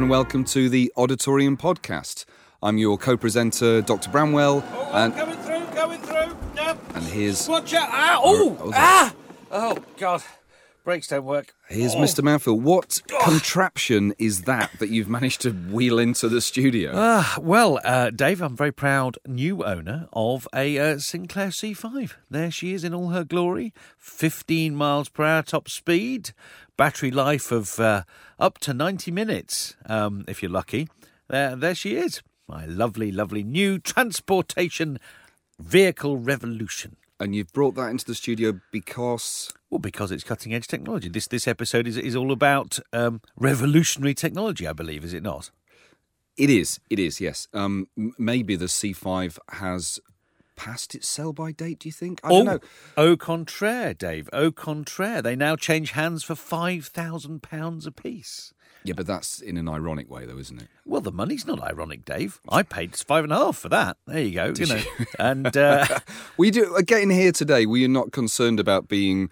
Hello, and welcome to the Auditorium Podcast. I'm your co presenter, Dr. Bramwell, and, Going through, going through. No. and here's, Watch out. Ah, oh, oh, ah. Oh, God. Brakes don't work. here's Oh. Mr. Manfield. What contraption is that that you've managed to wheel into the studio? Ah, well, uh, Dave, I'm very proud new owner of a uh, Sinclair C5. There she is in all her glory. 15 miles per hour top speed, battery life of uh, up to 90 minutes, um, if you're lucky. There, there she is. My lovely, lovely new transportation vehicle revolution. and you've brought that into the studio because. Well, because it's cutting edge technology. This this episode is is all about um, revolutionary technology, I believe, is it not? It is, it is, yes. Um, maybe the C5 has passed its sell by date, do you think? I don't know. au contraire, Dave. Au contraire. They now change hands for five thousand pounds apiece. Yeah, but that's in an ironic way, though, isn't it? Well, the money's not ironic, Dave. I paid five and a half for that. There you go. you know, and uh, We do uh, getting here today. We are not concerned about being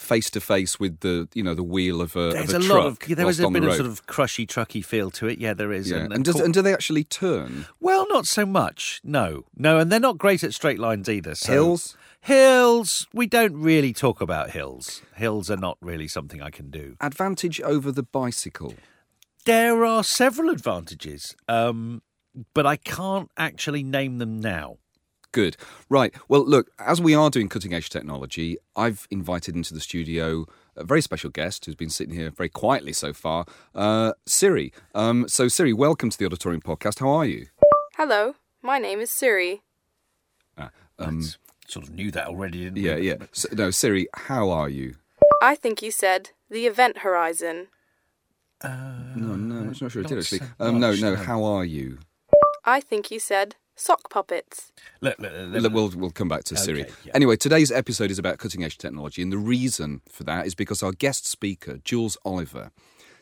face to face with the you know the wheel of a, there's of a, a, lot truck of there whilst is a bit of sort of crushy, trucky feel to it. Yeah, there is. yeah. And, And, does, co- and do they actually turn well, not so much. No, no, and they're not great at straight lines either. So. hills? Hills, we don't really talk about hills. Hills are not really something I can do. Advantage over the bicycle. There are several advantages, um, but I can't actually name them now. Good. Right. Well, look, as we are doing cutting edge technology, I've invited into the studio a very special guest who's been sitting here very quietly so far, uh, Siri. Um, so, Siri, welcome to the Auditorium Podcast. How are you? Hello, my name is Siri. Um, Sort of knew that already, didn't you? yeah, we? yeah. So, no, Siri, how are you? I think you said the event horizon. No, no, I'm not sure it did actually. Um, no, no. how are you? I think you said sock puppets. Look, look, look, Look, We'll, we'll come back to Siri. Yeah. Anyway, today's episode is about cutting edge technology, and the reason for that is because our guest speaker, Jules Oliver,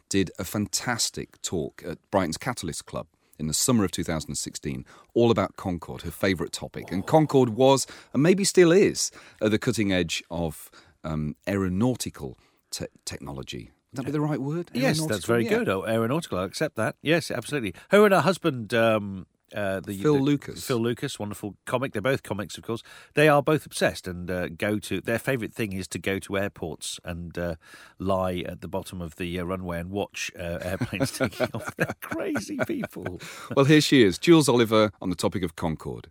did a fantastic talk at Brighton's Catalyst Club in the summer of 2016, all about Concorde, her favourite topic. And Concorde was, and maybe still is, at the cutting edge of um, aeronautical te- technology. Would that be the right word? yes, that's very Aeronautical? good. Oh, aeronautical, I accept that. Yes, absolutely. Her and her husband, um, uh, the Phil the- Lucas. Phil Lucas, wonderful comic. They're both comics, of course. They are both obsessed and uh, go to their favourite thing is to go to airports and uh, lie at the bottom of the uh, runway and watch uh, airplanes taking off. They're crazy people. Well, here she is, Jules Oliver, on the topic of Concorde.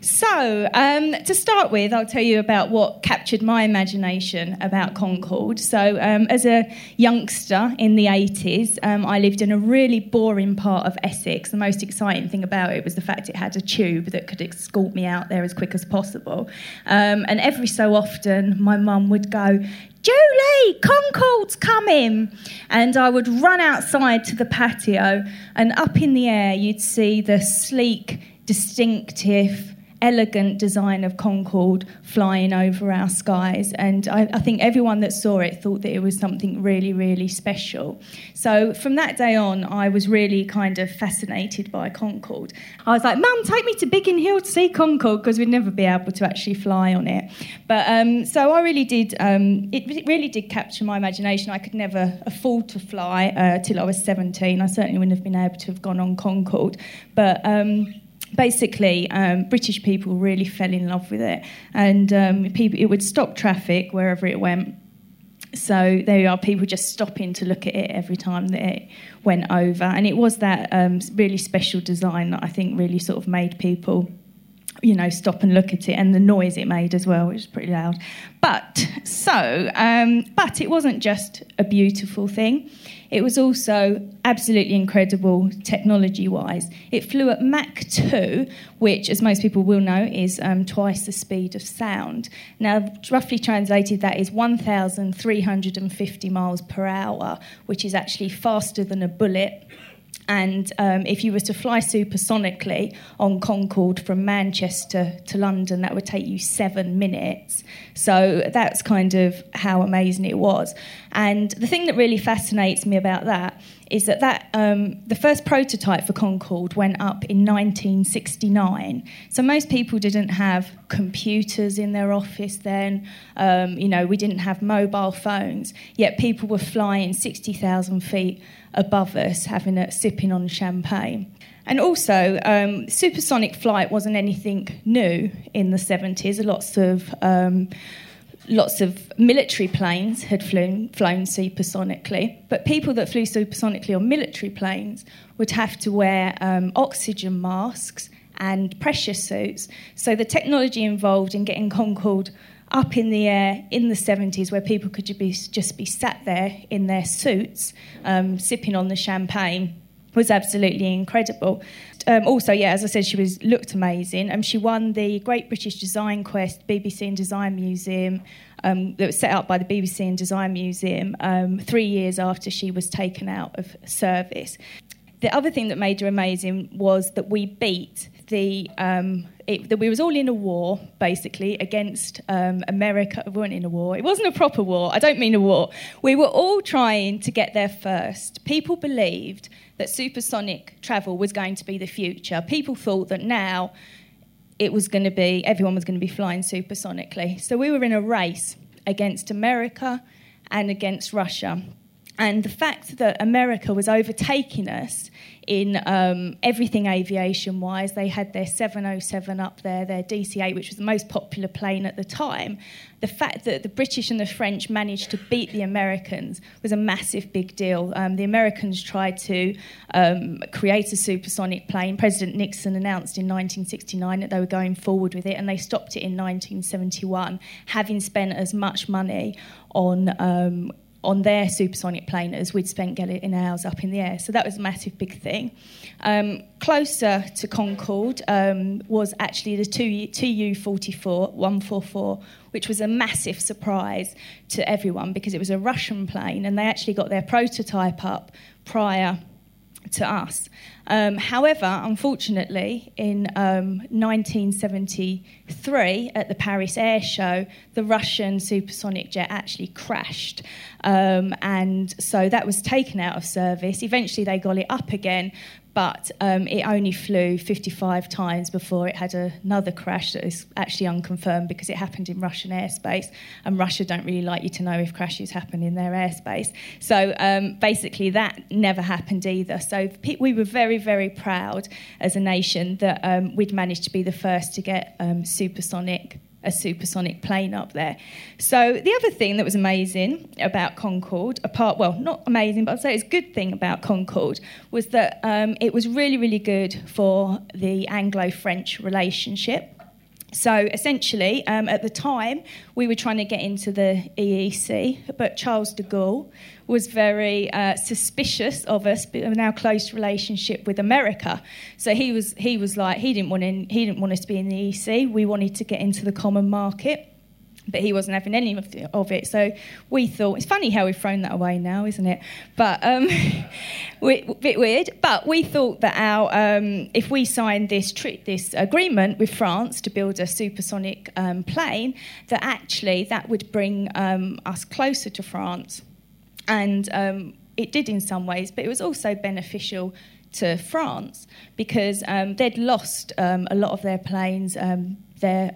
So, um, to start with, I'll tell you about what captured my imagination about Concorde. So, um, as a youngster in the 80s, um, I lived in a really boring part of Essex. The most exciting thing about it was the fact it had a tube that could escort me out there as quick as possible. Um, and every so often, my mum would go, Julie, Concorde's coming. And I would run outside to the patio, and up in the air, you'd see the sleek, distinctive, elegant design of Concorde flying over our skies. And I, I think everyone that saw it thought that it was something really, really special. So from that day on, I was really kind of fascinated by Concorde. I was like, Mum, take me to Biggin Hill to see Concorde because we'd never be able to actually fly on it. But um, so I really did, um, it, it really did capture my imagination. I could never afford to fly uh, till I was 17. I certainly wouldn't have been able to have gone on Concorde. But um, basically, um, British people really fell in love with it, and um, people it would stop traffic wherever it went. So there are people just stopping to look at it every time that it went over, and it was that um, really special design that I think really sort of made people you know, stop and look at it, and the noise it made as well, which was pretty loud. But so, um, but it wasn't just a beautiful thing. It was also absolutely incredible technology-wise. It flew at Mach 2, which, as most people will know, is um, twice the speed of sound. Now, roughly translated, that is 1,350 miles per hour, which is actually faster than a bullet. And um, if you were to fly supersonically on Concorde from Manchester to London, that would take you seven minutes. So that's kind of how amazing it was. And the thing that really fascinates me about that is that, that um, the first prototype for Concorde went up in 1969. So most people didn't have computers in their office then. Um, you know, we didn't have mobile phones, yet people were flying 60,000 feet above us, having a sipping on champagne. And also, um, supersonic flight wasn't anything new in the 70s. Lots of um, lots of military planes had flown, flown supersonically, but people that flew supersonically on military planes would have to wear um, oxygen masks and pressure suits. So the technology involved in getting Concorde up in the air in the 70s, where people could just be, just be sat there in their suits, um, sipping on the champagne, was absolutely incredible. Um, also, yeah, as I said, she was looked amazing. Um, she won the Great British Design Quest BBC and Design Museum um, that was set up by the BBC and Design Museum um, three years after she was taken out of service. The other thing that made her amazing was that we beat the um, it, that we was all in a war basically against um, America. We weren't in a war. It wasn't a proper war. I don't mean a war. We were all trying to get there first. People believed that supersonic travel was going to be the future. People thought that now it was going to be everyone was going to be flying supersonically. So we were in a race against America and against Russia. And the fact that America was overtaking us in um, everything aviation wise, they had their 707 up there, their DC 8, which was the most popular plane at the time. The fact that the British and the French managed to beat the Americans was a massive big deal. Um, the Americans tried to um, create a supersonic plane. President Nixon announced in 1969 that they were going forward with it, and they stopped it in 1971, having spent as much money on um, on their supersonic plane as we'd spent getting ours up in the air. So that was a massive big thing. Um, closer to Concorde um, was actually the 2, TU 44 144, which was a massive surprise to everyone because it was a Russian plane and they actually got their prototype up prior to us. Um, however, unfortunately, in um, 1973 at the Paris Air Show, the Russian supersonic jet actually crashed. Um, and so that was taken out of service. Eventually, they got it up again, but um, it only flew 55 times before it had another crash that is actually unconfirmed because it happened in Russian airspace, and Russia don't really like you to know if crashes happen in their airspace. So um, basically, that never happened either. So we were very, very proud as a nation that um, we'd managed to be the first to get um, supersonic a supersonic plane up there. So the other thing that was amazing about Concorde, apart well, not amazing, but I'd say it's a good thing about Concorde was that um, it was really, really good for the Anglo-French relationship. So essentially, um, at the time, we were trying to get into the EEC, but Charles de Gaulle was very uh, suspicious of us of our close relationship with America. So he was he was like he didn't want in, he didn't want us to be in the EC. We wanted to get into the common market but he wasn't having any of, the, of, it. So we thought it's funny how we've thrown that away now, isn't it? But um, a bit weird. But we thought that our um, if we signed this tri- this agreement with France to build a supersonic um, plane, that actually that would bring um, us closer to France, and um, it did in some ways. But it was also beneficial to France because um, they'd lost a lot of their planes. their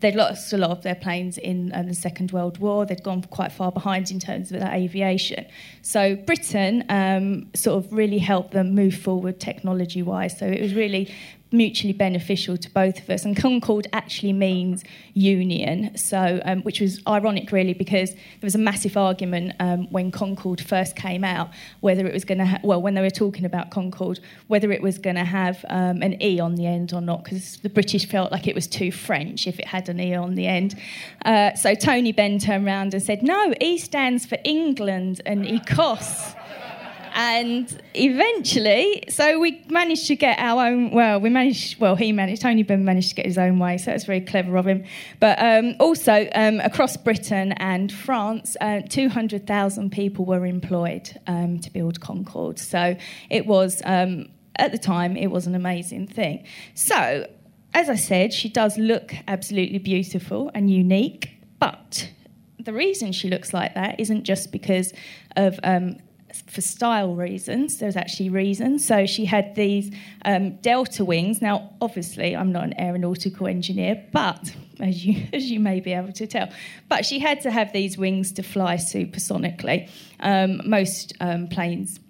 they'd lost a lot of their planes in uh, the Second World War. They'd gone quite far behind in terms of aviation. So Britain um, sort of really helped them move forward technology wise. So it was really mutually beneficial to both of us. And Concord actually means union, so um, which was ironic really because there was a massive argument um, when Concord first came out whether it was going to ha- well when they were talking about Concord, whether it was going to have um, an e on the end or not because the British felt like it was too French if it had an e on the end. Uh, so Tony Benn turned around and said, "No, e stands for England and Écosse." And eventually, so we managed to get our own. Well, we managed. Well, he managed. Tony Benn managed to get his own way, so that's very clever of him. But um, also um, across Britain and France, uh, two hundred thousand people were employed um, to build Concorde. So it was um, at the time it was an amazing thing. So as I said, she does look absolutely beautiful and unique, but the reason she looks like that isn't just because of um, for style reasons. There's actually reasons. So she had these um, delta wings. Now, obviously, I'm not an aeronautical engineer, but as you as you may be able to tell, but she had to have these wings to fly supersonically. Um, most um, planes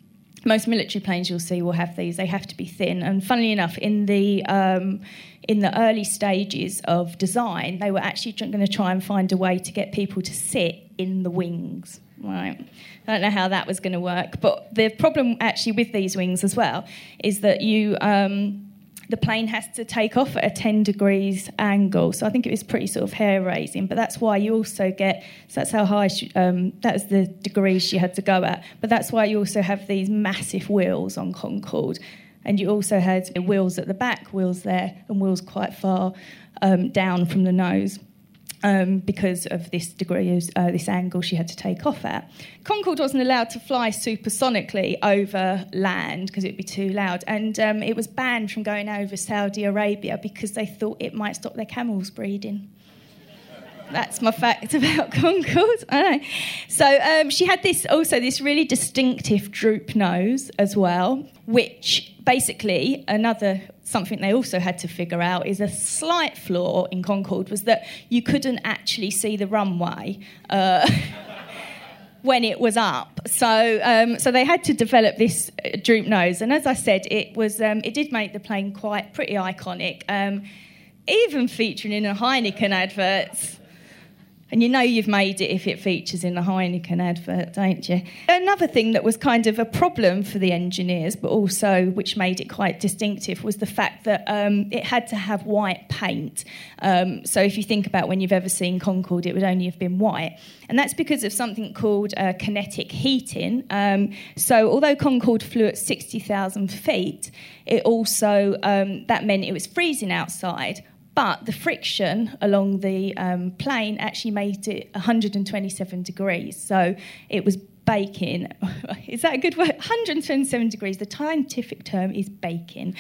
most military planes you'll see will have these. They have to be thin. And funnily enough, in the um, in the early stages of design, they were actually going to try and find a way to get people to sit in the wings. Right. I don't know how that was going to work, but the problem actually with these wings as well is that you. Um, the plane has to take off at a 10 degrees angle. So I think it was pretty sort of hair raising, but that's why you also get, so that's how high, she, um, that was the degrees she had to go at. But that's why you also have these massive wheels on Concorde. And you also had wheels at the back, wheels there, and wheels quite far um, down from the nose um, because of this degree, uh, this angle she had to take off at. Concorde wasn't allowed to fly supersonically over land because it would be too loud, and um, it was banned from going over Saudi Arabia because they thought it might stop their camels breeding. That's my fact about Concorde. I know. So um, she had this also this really distinctive droop nose as well, which basically another something they also had to figure out is a slight flaw in Concorde was that you couldn't actually see the runway. Uh, when it was up, so um, so they had to develop this uh, droop nose, and as I said, it was um, it did make the plane quite pretty iconic, um, even featuring in a Heineken adverts. And you know you've made it if it features in the Heineken advert, don't you? Another thing that was kind of a problem for the engineers, but also which made it quite distinctive, was the fact that um, it had to have white paint. Um, so if you think about when you've ever seen Concorde, it would only have been white. And that's because of something called uh, kinetic heating. Um, so although Concorde flew at 60,000 feet, it also, um, that meant it was freezing outside but the friction along the um, plane actually made it 127 degrees. So it was baking. Is that a good word? 127 degrees. The scientific term is baking.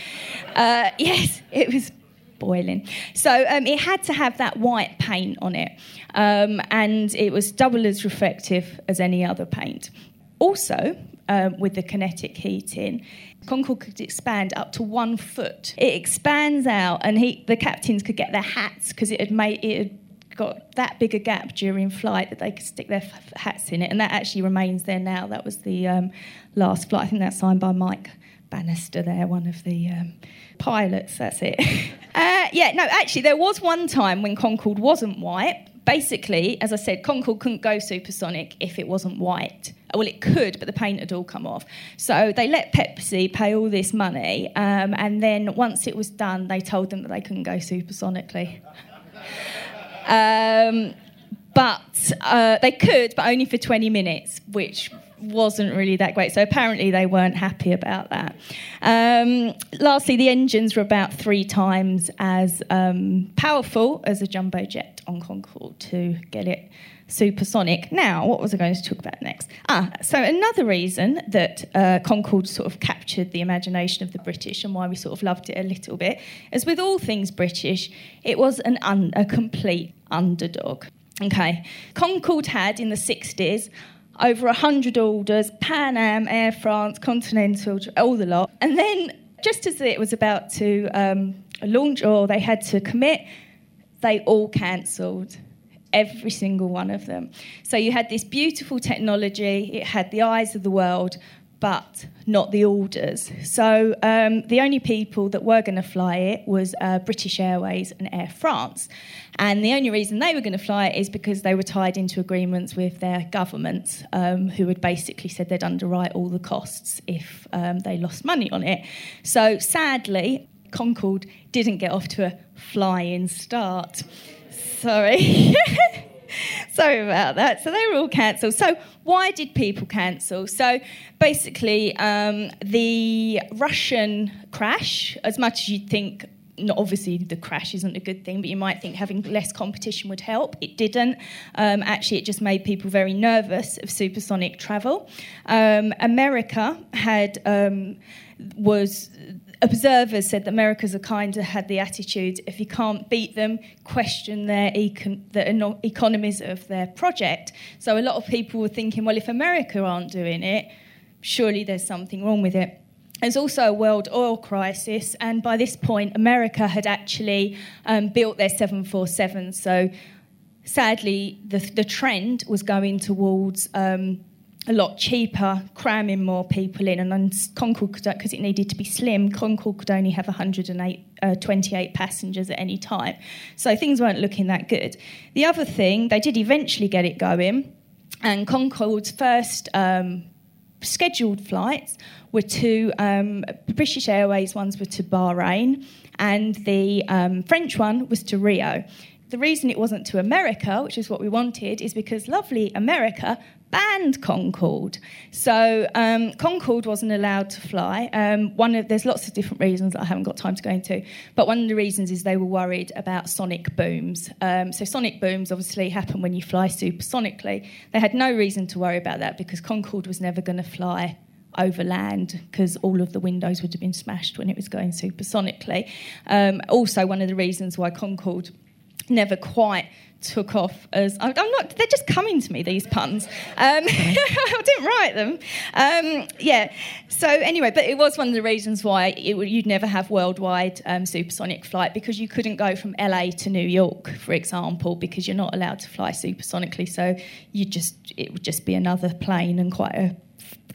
Uh, yes, it was boiling. So um, it had to have that white paint on it, um, and it was double as reflective as any other paint. Also, um, with the kinetic heating, Concorde could expand up to one foot. It expands out, and he, the captains could get their hats because it had made it had got that big a gap during flight that they could stick their f- hats in it, and that actually remains there now. That was the um, last flight. I think that's signed by Mike Bannister there, one of the um, pilots. That's it. uh, yeah, no, actually, there was one time when Concorde wasn't white basically, as I said, Concorde couldn't go supersonic if it wasn't white. Well, it could, but the paint had all come off. So they let Pepsi pay all this money, um, and then once it was done, they told them that they couldn't go supersonically. um, but uh, they could, but only for 20 minutes, which wasn't really that great. So apparently they weren't happy about that. Um, lastly, the engines were about three times as um, powerful as a jumbo jet on Concorde to get it supersonic. Now, what was I going to talk about next? Ah, so another reason that uh, Concorde sort of captured the imagination of the British and why we sort of loved it a little bit is with all things British, it was an un- a complete underdog. Okay, Concorde had in the 60s over 100 orders Pan Am, Air France, Continental, all the lot. And then, just as it was about to um, launch or they had to commit, they all cancelled. Every single one of them. So you had this beautiful technology, it had the eyes of the world, but not the orders. So um, the only people that were going to fly it was uh, British Airways and Air France. And the only reason they were going to fly it is because they were tied into agreements with their governments, um, who had basically said they'd underwrite all the costs if um, they lost money on it. So sadly, Concorde didn't get off to a flying start. Sorry. Sorry about that. So they were all cancelled. So why did people cancel? So basically, um, the Russian crash, as much as you'd think obviously the crash isn't a good thing, but you might think having less competition would help. It didn't. Um, actually, it just made people very nervous of supersonic travel. Um, America had um, was observers said that America's a kind of had the attitude if you can't beat them, question their econ- the economies of their project. So a lot of people were thinking, well, if America aren't doing it, surely there's something wrong with it. There's also a world oil crisis, and by this point, America had actually um, built their 747. So, sadly, the, the trend was going towards um, a lot cheaper, cramming more people in. And then Concorde, because it needed to be slim, Concorde could only have 128 uh, passengers at any time. So things weren't looking that good. The other thing, they did eventually get it going, and Concorde's first um, scheduled flights were to um, British Airways ones were to Bahrain, and the um, French one was to Rio. The reason it wasn't to America, which is what we wanted, is because lovely America banned Concorde. So um, Concorde wasn't allowed to fly. Um, one of, there's lots of different reasons that I haven't got time to go into, but one of the reasons is they were worried about sonic booms. Um, so sonic booms obviously happen when you fly supersonically. They had no reason to worry about that because Concorde was never going to fly over land because all of the windows would have been smashed when it was going supersonically. Um, also, one of the reasons why Concorde never quite took off as I'm not. They're just coming to me these puns. Um, I didn't write them. Um, yeah. So anyway, but it was one of the reasons why it, you'd never have worldwide um, supersonic flight because you couldn't go from LA to New York, for example, because you're not allowed to fly supersonically. So you just it would just be another plane and quite a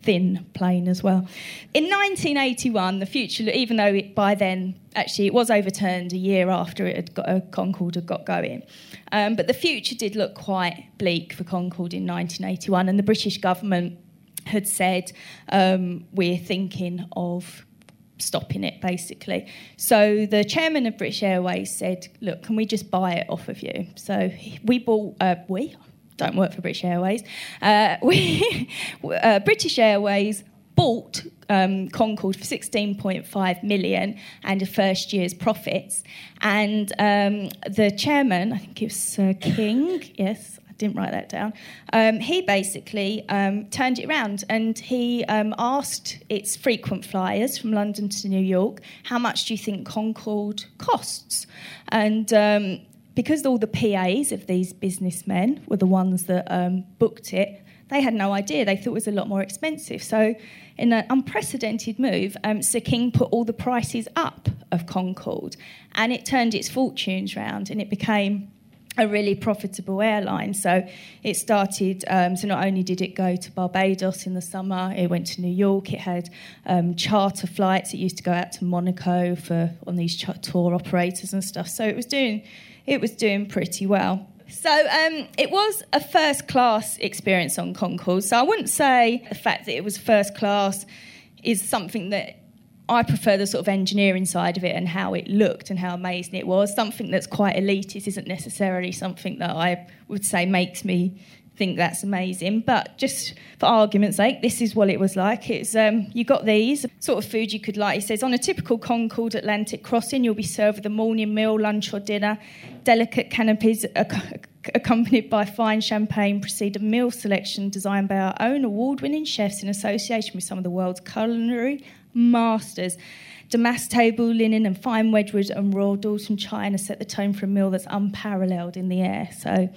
thin plane as well. In 1981, the future, even though it, by then actually it was overturned a year after it had got, uh, Concorde had got going, um, but the future did look quite bleak for Concorde in 1981, and the British government had said um, we're thinking of stopping it basically. So the chairman of British Airways said, "Look, can we just buy it off of you?" So we bought uh, we don't work for British Airways. Uh, we, uh, British Airways bought um, Concorde for 16.5 million and a first year's profits. And um, the chairman, I think it was uh, King, yes, I didn't write that down. Um, he basically um, turned it around and he um, asked its frequent flyers from London to New York, how much do you think Concorde costs? And um, because all the PAs of these businessmen were the ones that um, booked it, they had no idea. They thought it was a lot more expensive. So, in an unprecedented move, um, Sir King put all the prices up of Concorde, and it turned its fortunes round, and it became a really profitable airline. So it started. Um, so not only did it go to Barbados in the summer, it went to New York. It had um, charter flights. It used to go out to Monaco for on these tour operators and stuff. So it was doing it was doing pretty well. So um, it was a first class experience on Concorde. So I wouldn't say the fact that it was first class is something that I prefer the sort of engineering side of it and how it looked and how amazing it was. Something that's quite elitist isn't necessarily something that I would say makes me think that's amazing. But just for argument's sake, this is what it was like. It's um, you got these sort of food you could like. He says on a typical Concorde Atlantic crossing, you'll be served with a morning meal, lunch or dinner, delicate canopies accompanied by fine champagne, precede a meal selection designed by our own award-winning chefs in association with some of the world's culinary masters. Damask table linen and fine Wedgwood and Royal Doulton china set the tone for a meal that's unparalleled in the air. So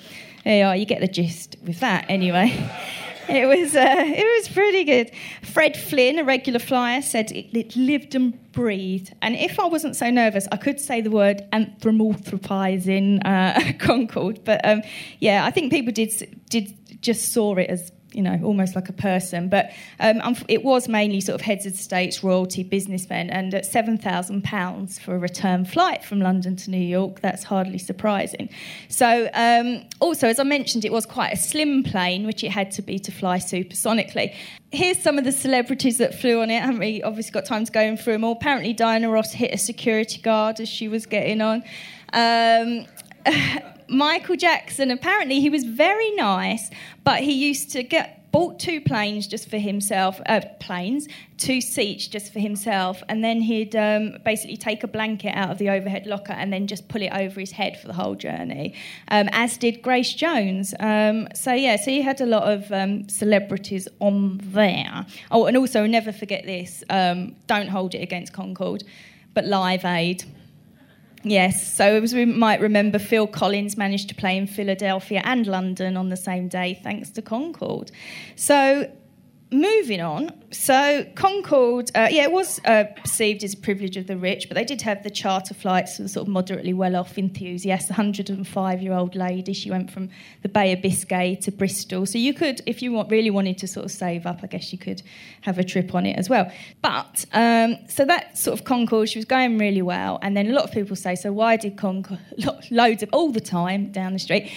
there you are, you get the gist with that anyway. it was uh, it was pretty good. Fred Flynn, a regular flyer, said it, it, lived and breathed. And if I wasn't so nervous, I could say the word anthropomorphizing uh, Concorde. But um, yeah, I think people did did just saw it as you know, almost like a person. But um, it was mainly sort of heads of states, royalty, businessmen, and at £7,000 for a return flight from London to New York, that's hardly surprising. So, um, also, as I mentioned, it was quite a slim plane, which it had to be to fly supersonically. Here's some of the celebrities that flew on it. I haven't really obviously got time to go through them all. Apparently, Diana Ross hit a security guard as she was getting on. Um, Michael Jackson, apparently he was very nice, but he used to get bought two planes just for himself, uh, planes, two seats just for himself, and then he'd um, basically take a blanket out of the overhead locker and then just pull it over his head for the whole journey, um, as did Grace Jones. Um, so, yeah, so he had a lot of um, celebrities on there. Oh, and also, never forget this um, don't hold it against Concorde, but Live Aid. Yes, so as we might remember, Phil Collins managed to play in Philadelphia and London on the same day thanks to Concorde. So moving on. So Concorde, uh, yeah, it was uh, perceived as a privilege of the rich, but they did have the charter flights for the sort of moderately well-off enthusiasts. A 105-year-old lady, she went from the Bay of Biscay to Bristol. So you could, if you want, really wanted to sort of save up, I guess you could have a trip on it as well. But um, so that sort of Concorde, she was going really well, and then a lot of people say, so why did Concorde loads of all the time down the street,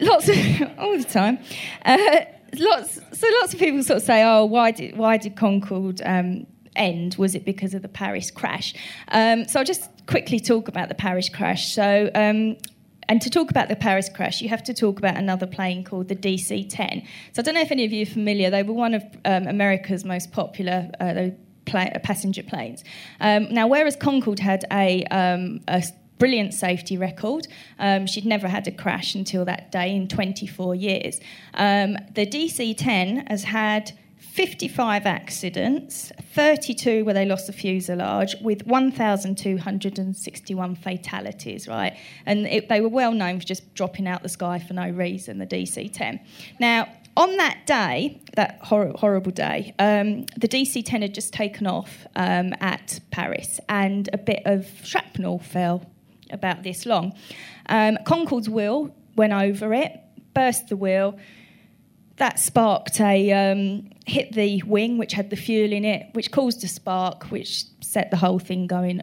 lots of all the time. Uh, lots, so lots of people sort of say, "Oh, why did why did Concorde um, end? Was it because of the Paris crash?" Um, so I'll just quickly talk about the Paris crash. So. Um, and to talk about the Paris crash, you have to talk about another plane called the DC 10. So I don't know if any of you are familiar, they were one of um, America's most popular uh, passenger planes. Um, now, whereas Concorde had a, um, a brilliant safety record. Um, she'd never had a crash until that day in 24 years. Um, the DC 10 has had 55 accidents, 32 where they lost the fuselage, with 1,261 fatalities, right? And it, they were well known for just dropping out the sky for no reason, the DC 10. Now, on that day, that hor- horrible day, um, the DC 10 had just taken off um, at Paris and a bit of shrapnel fell about this long. Um, Concorde's wheel went over it, burst the wheel. That sparked a um, hit the wing, which had the fuel in it, which caused a spark, which set the whole thing going,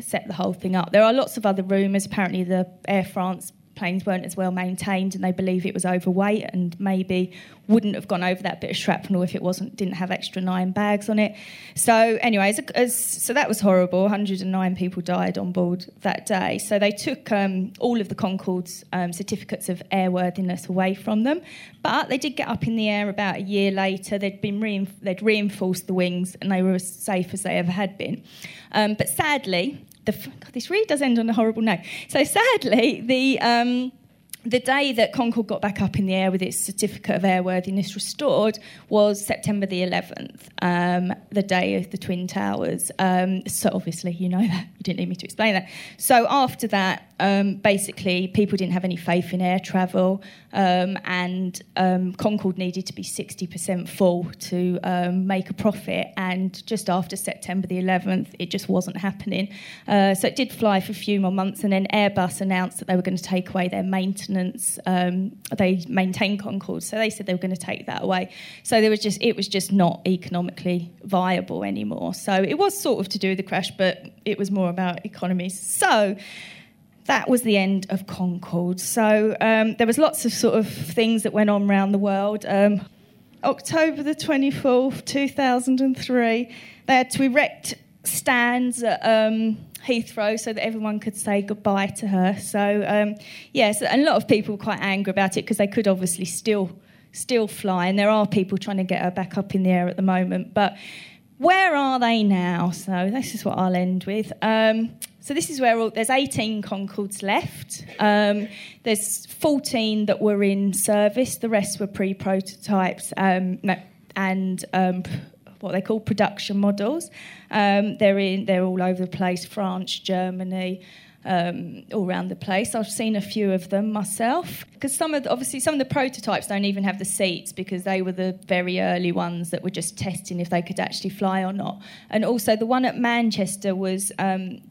set the whole thing up. There are lots of other rumours. Apparently, the Air France planes weren't as well maintained, and they believe it was overweight and maybe wouldn't have gone over that bit of shrapnel if it wasn't didn't have extra nine bags on it. So, anyways, as, so that was horrible. 109 people died on board that day. So they took um, all of the Concorde's um, certificates of airworthiness away from them, but they did get up in the air about a year later. They'd been rein- they'd reinforced the wings, and they were as safe as they ever had been. Um, but sadly, the, God, this really does end on a horrible note. So sadly, the um, the day that Concorde got back up in the air with its certificate of airworthiness restored was September the 11th, um, the day of the Twin Towers. Um, so obviously, you know that. You didn't need me to explain that. So after that, um, basically, people didn't have any faith in air travel, um, and um, Concorde needed to be 60% full to um, make a profit. And just after September the 11th, it just wasn't happening. Uh, so it did fly for a few more months, and then Airbus announced that they were going to take away their maintenance. Um, they maintain Concorde, so they said they were going to take that away. So there was just it was just not economically viable anymore. So it was sort of to do with the crash, but it was more about economies. So that was the end of Concorde. So um, there was lots of sort of things that went on around the world. Um, October the 24th, 2003, they had to erect stands at um, Heathrow so that everyone could say goodbye to her. So, um, yes, and a lot of people were quite angry about it because they could obviously still still fly, and there are people trying to get her back up in the air at the moment. But where are they now? So this is what I'll end with. Um, so this is where all, there's 18 Concordes left. Um, there's 14 that were in service. The rest were pre-prototypes um, and um, what they call production models. Um, they're in. They're all over the place: France, Germany. Um, all around the place. I've seen a few of them myself because some of the, obviously some of the prototypes don't even have the seats because they were the very early ones that were just testing if they could actually fly or not. And also the one at Manchester was um,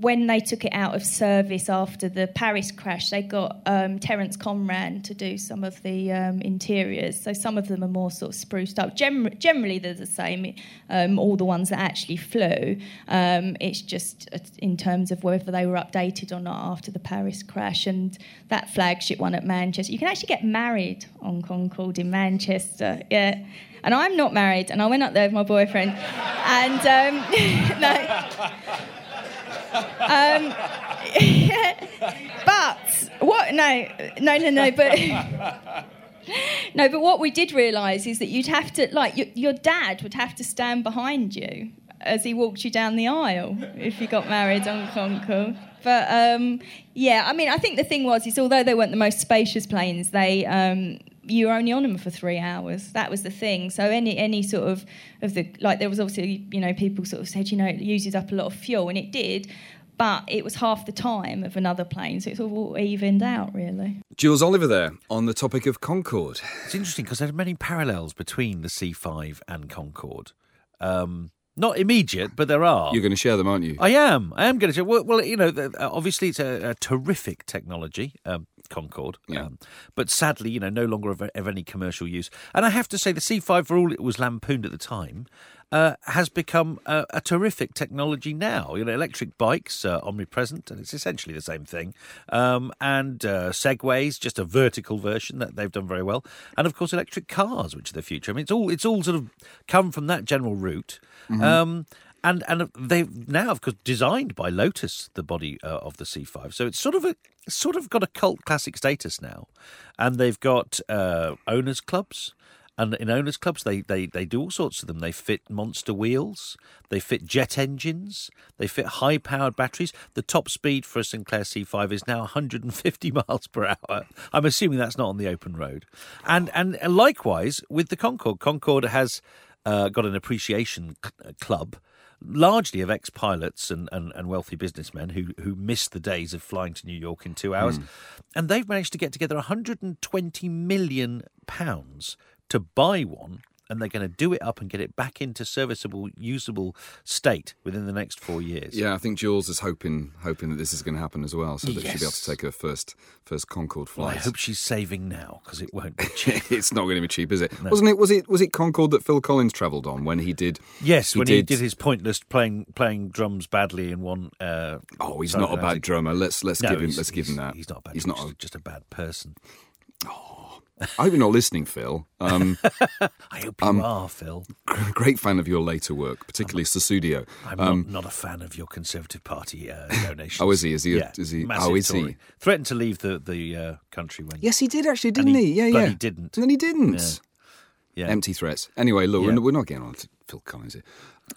when they took it out of service after the Paris crash, they got um, Terence Conran to do some of the um, interiors. So some of them are more sort of spruced up. Gen- generally, they're the same, um, all the ones that actually flew. Um, it's just uh, in terms of whether they were updated or not after the Paris crash. And that flagship one at Manchester, you can actually get married on Concorde in Manchester. Yeah. And I'm not married, and I went up there with my boyfriend. and um, no um, but what? No, no, no, no. But no, but what we did realise is that you'd have to, like, your, your dad would have to stand behind you as he walked you down the aisle if you got married on Concorde. But um, yeah, I mean, I think the thing was is although they weren't the most spacious planes, they um, you were only on them for three hours. That was the thing. So any any sort of of the like there was obviously you know people sort of said you know it uses up a lot of fuel and it did, but it was half the time of another plane, so it's all evened out, really. Jules Oliver there on the topic of Concorde. It's interesting because there are many parallels between the C5 and Concorde. Um, not immediate, but there are. You're going to share them, aren't you? I am. I am going to share. Well, well you know, obviously it's a, a terrific technology, um, Concorde. Yeah. Um, but sadly, you know, no longer of, of any commercial use. And I have to say, the C5, for all it was lampooned at the time, uh, has become a, a terrific technology now. You know, electric bikes are omnipresent, and it's essentially the same thing. Um, and uh, Segways, just a vertical version that they've done very well. And of course, electric cars, which are the future. I mean, it's all it's all sort of come from that general route. Um, and and they've now, of course, designed by Lotus the body uh, of the C5. So it's sort of a sort of got a cult classic status now, and they've got uh, owners clubs. And in owners clubs, they, they, they do all sorts of them. They fit monster wheels, they fit jet engines, they fit high powered batteries. The top speed for a Sinclair C5 is now 150 miles per hour. I'm assuming that's not on the open road. And and likewise with the Concorde, Concorde has uh, got an appreciation cl- club largely of ex-pilots and, and, and wealthy businessmen who, who missed the days of flying to New York in two hours. And they've managed to get together 120 million pounds to buy one. And they're going to do it up and get it back into serviceable, usable state within the next four years. Yeah, I think Jules is hoping hoping that this is going to happen as well, so that she'll be able to take her first first Concorde Well, I hope she's saving now because it won't be cheap. it's not going to be cheap, is it? Wasn't it? Was it? Was it Concorde that Phil Collins travelled on when he did? yes, when he did- did his pointless playing playing drums badly in one. Uh, Oh, he's not a bad drummer. Let's let's no, give him let's give him that. He's not a bad. He's not. just, A, just a bad person. I hope you're not listening, Phil. Um, I hope you are, Phil. great fan of your later work, particularly Sussudio. I'm Um, not, not a fan of your Conservative Party uh, donations. Oh, is he? Is he Yeah, is he- oh, is he? Threatened to leave the the uh, country when. Yes, he did actually, didn't he? he Yeah, yeah. didn't. And then he didn't. Yeah. Empty threats. Anyway, look, Yeah. we're, not getting on to Phil Collins here.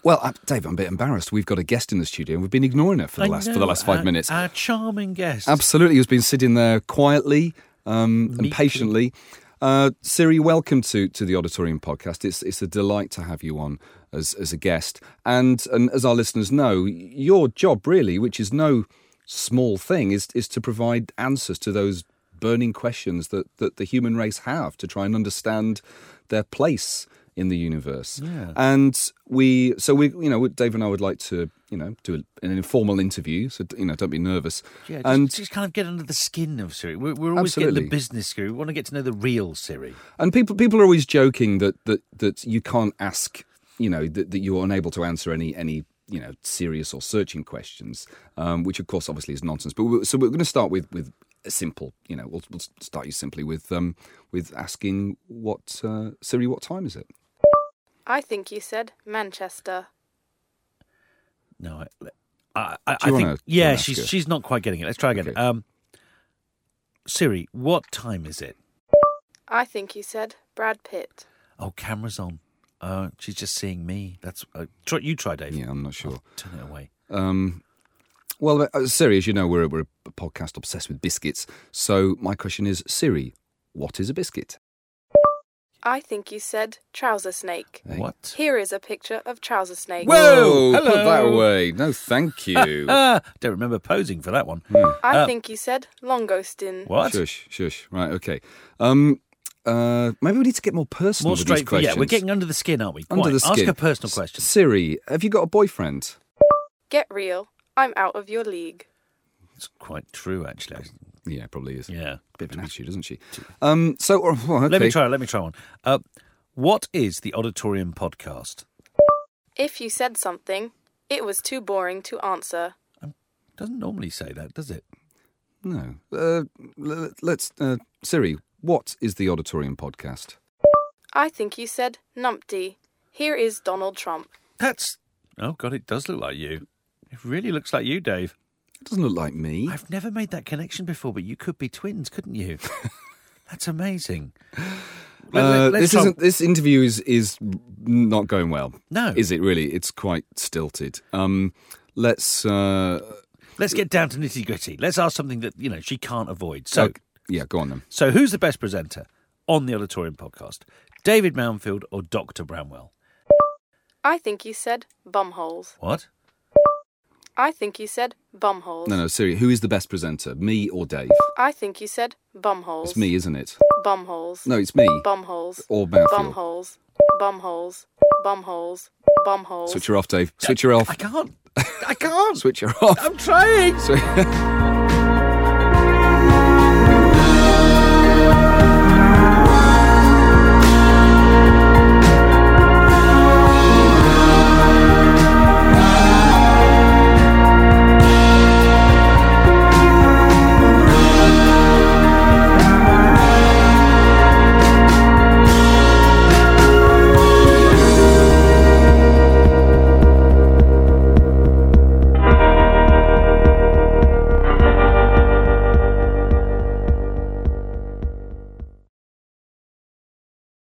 Well, uh, Dave, I'm a bit embarrassed. We've got a guest in the studio, and we've been ignoring her for the I last for the last five our- minutes. Our charming guest. Absolutely, who's been sitting there quietly um, and patiently. Uh, Siri, welcome to, to the Auditorium podcast. It's it's a delight to have you on as as a guest, and and as our listeners know, your job really, which is no small thing, is is to provide answers to those burning questions that that the human race have to try and understand their place in the universe. Yeah. And we, so we, you know, Dave and I would like to, you know, do an informal interview. So you know, don't be nervous. Yeah, just, and just kind of get under the skin of Siri. We're, we're always getting the business Siri. We want to get to know the real Siri. And people people are always joking that that that you can't ask, you know, that, that you're unable to answer any any you know serious or searching questions, um, which of course obviously is nonsense. But we so we're going to start with with a simple, you know, we'll, we'll start you simply with um with asking what uh, Siri, what time is it? I think you said Manchester. No, I, I, I, I think wanna- yeah, she's her? she's not quite getting it. Let's try again. Okay. Um, Siri, what time is it? I think you said Brad Pitt. Oh, camera's on. Uh, she's just seeing me. That's uh, try, you try, Dave. Yeah, I'm not sure. Turn it away. Um, well, uh, Siri, as you know, we're, we're a podcast obsessed with biscuits. So my question is, Siri, what is a biscuit? I think you said trouser snake. What? Here is a picture of trouser snake. Whoa! Put that away. No, thank you. Don't remember posing for that one. I Uh, think you said longostin. What? Shush, shush. Right, okay. Um, uh, maybe we need to get more personal More with these straight. questions. Yeah, we're getting under the skin, aren't we? under Quite. the skin. Ask a personal S- question. Siri, have you got a boyfriend? Get real. I'm out of your league. It's quite true, actually. I- Yeah, probably is. Yeah. Bit of an attitude, isn't she? Um, so, well, okay. Let me try. Let me try one. Uh, what is the Auditorium podcast? If you said something, it was too boring to answer. Doesn't normally say that, does it? No. Uh, l- let's. Uh, Siri, what is the Auditorium podcast? I think you said numpty. Here is Donald Trump. That's. Oh God, it does look like you. It really looks like you, Dave. It doesn't look like me. I've never made that connection before, but you could be twins, couldn't you? That's amazing. Uh, let- this try- isn't. This interview is is not going well. No. is it really? It's quite stilted. Um, let's. Uh, Let's get down to nitty gritty. Let's ask something that you know she can't avoid. So, okay. yeah, go on then. so who's the best presenter on the Auditorium podcast? David Mounfield or Doctor Bramwell? I think you said bumholes. What? I think you said bumholes. No, no, seriously. Who is the best presenter, me or Dave? I think you said bumholes. It's me, isn't it? Bumholes. No, it's me. Bumholes. Or Mouthfeel. Bumholes. Bumholes. Bumholes. Bumholes. Switch her off, Dave. Switch her off. I can't. I can't. Switch her off. I'm trying. Swi-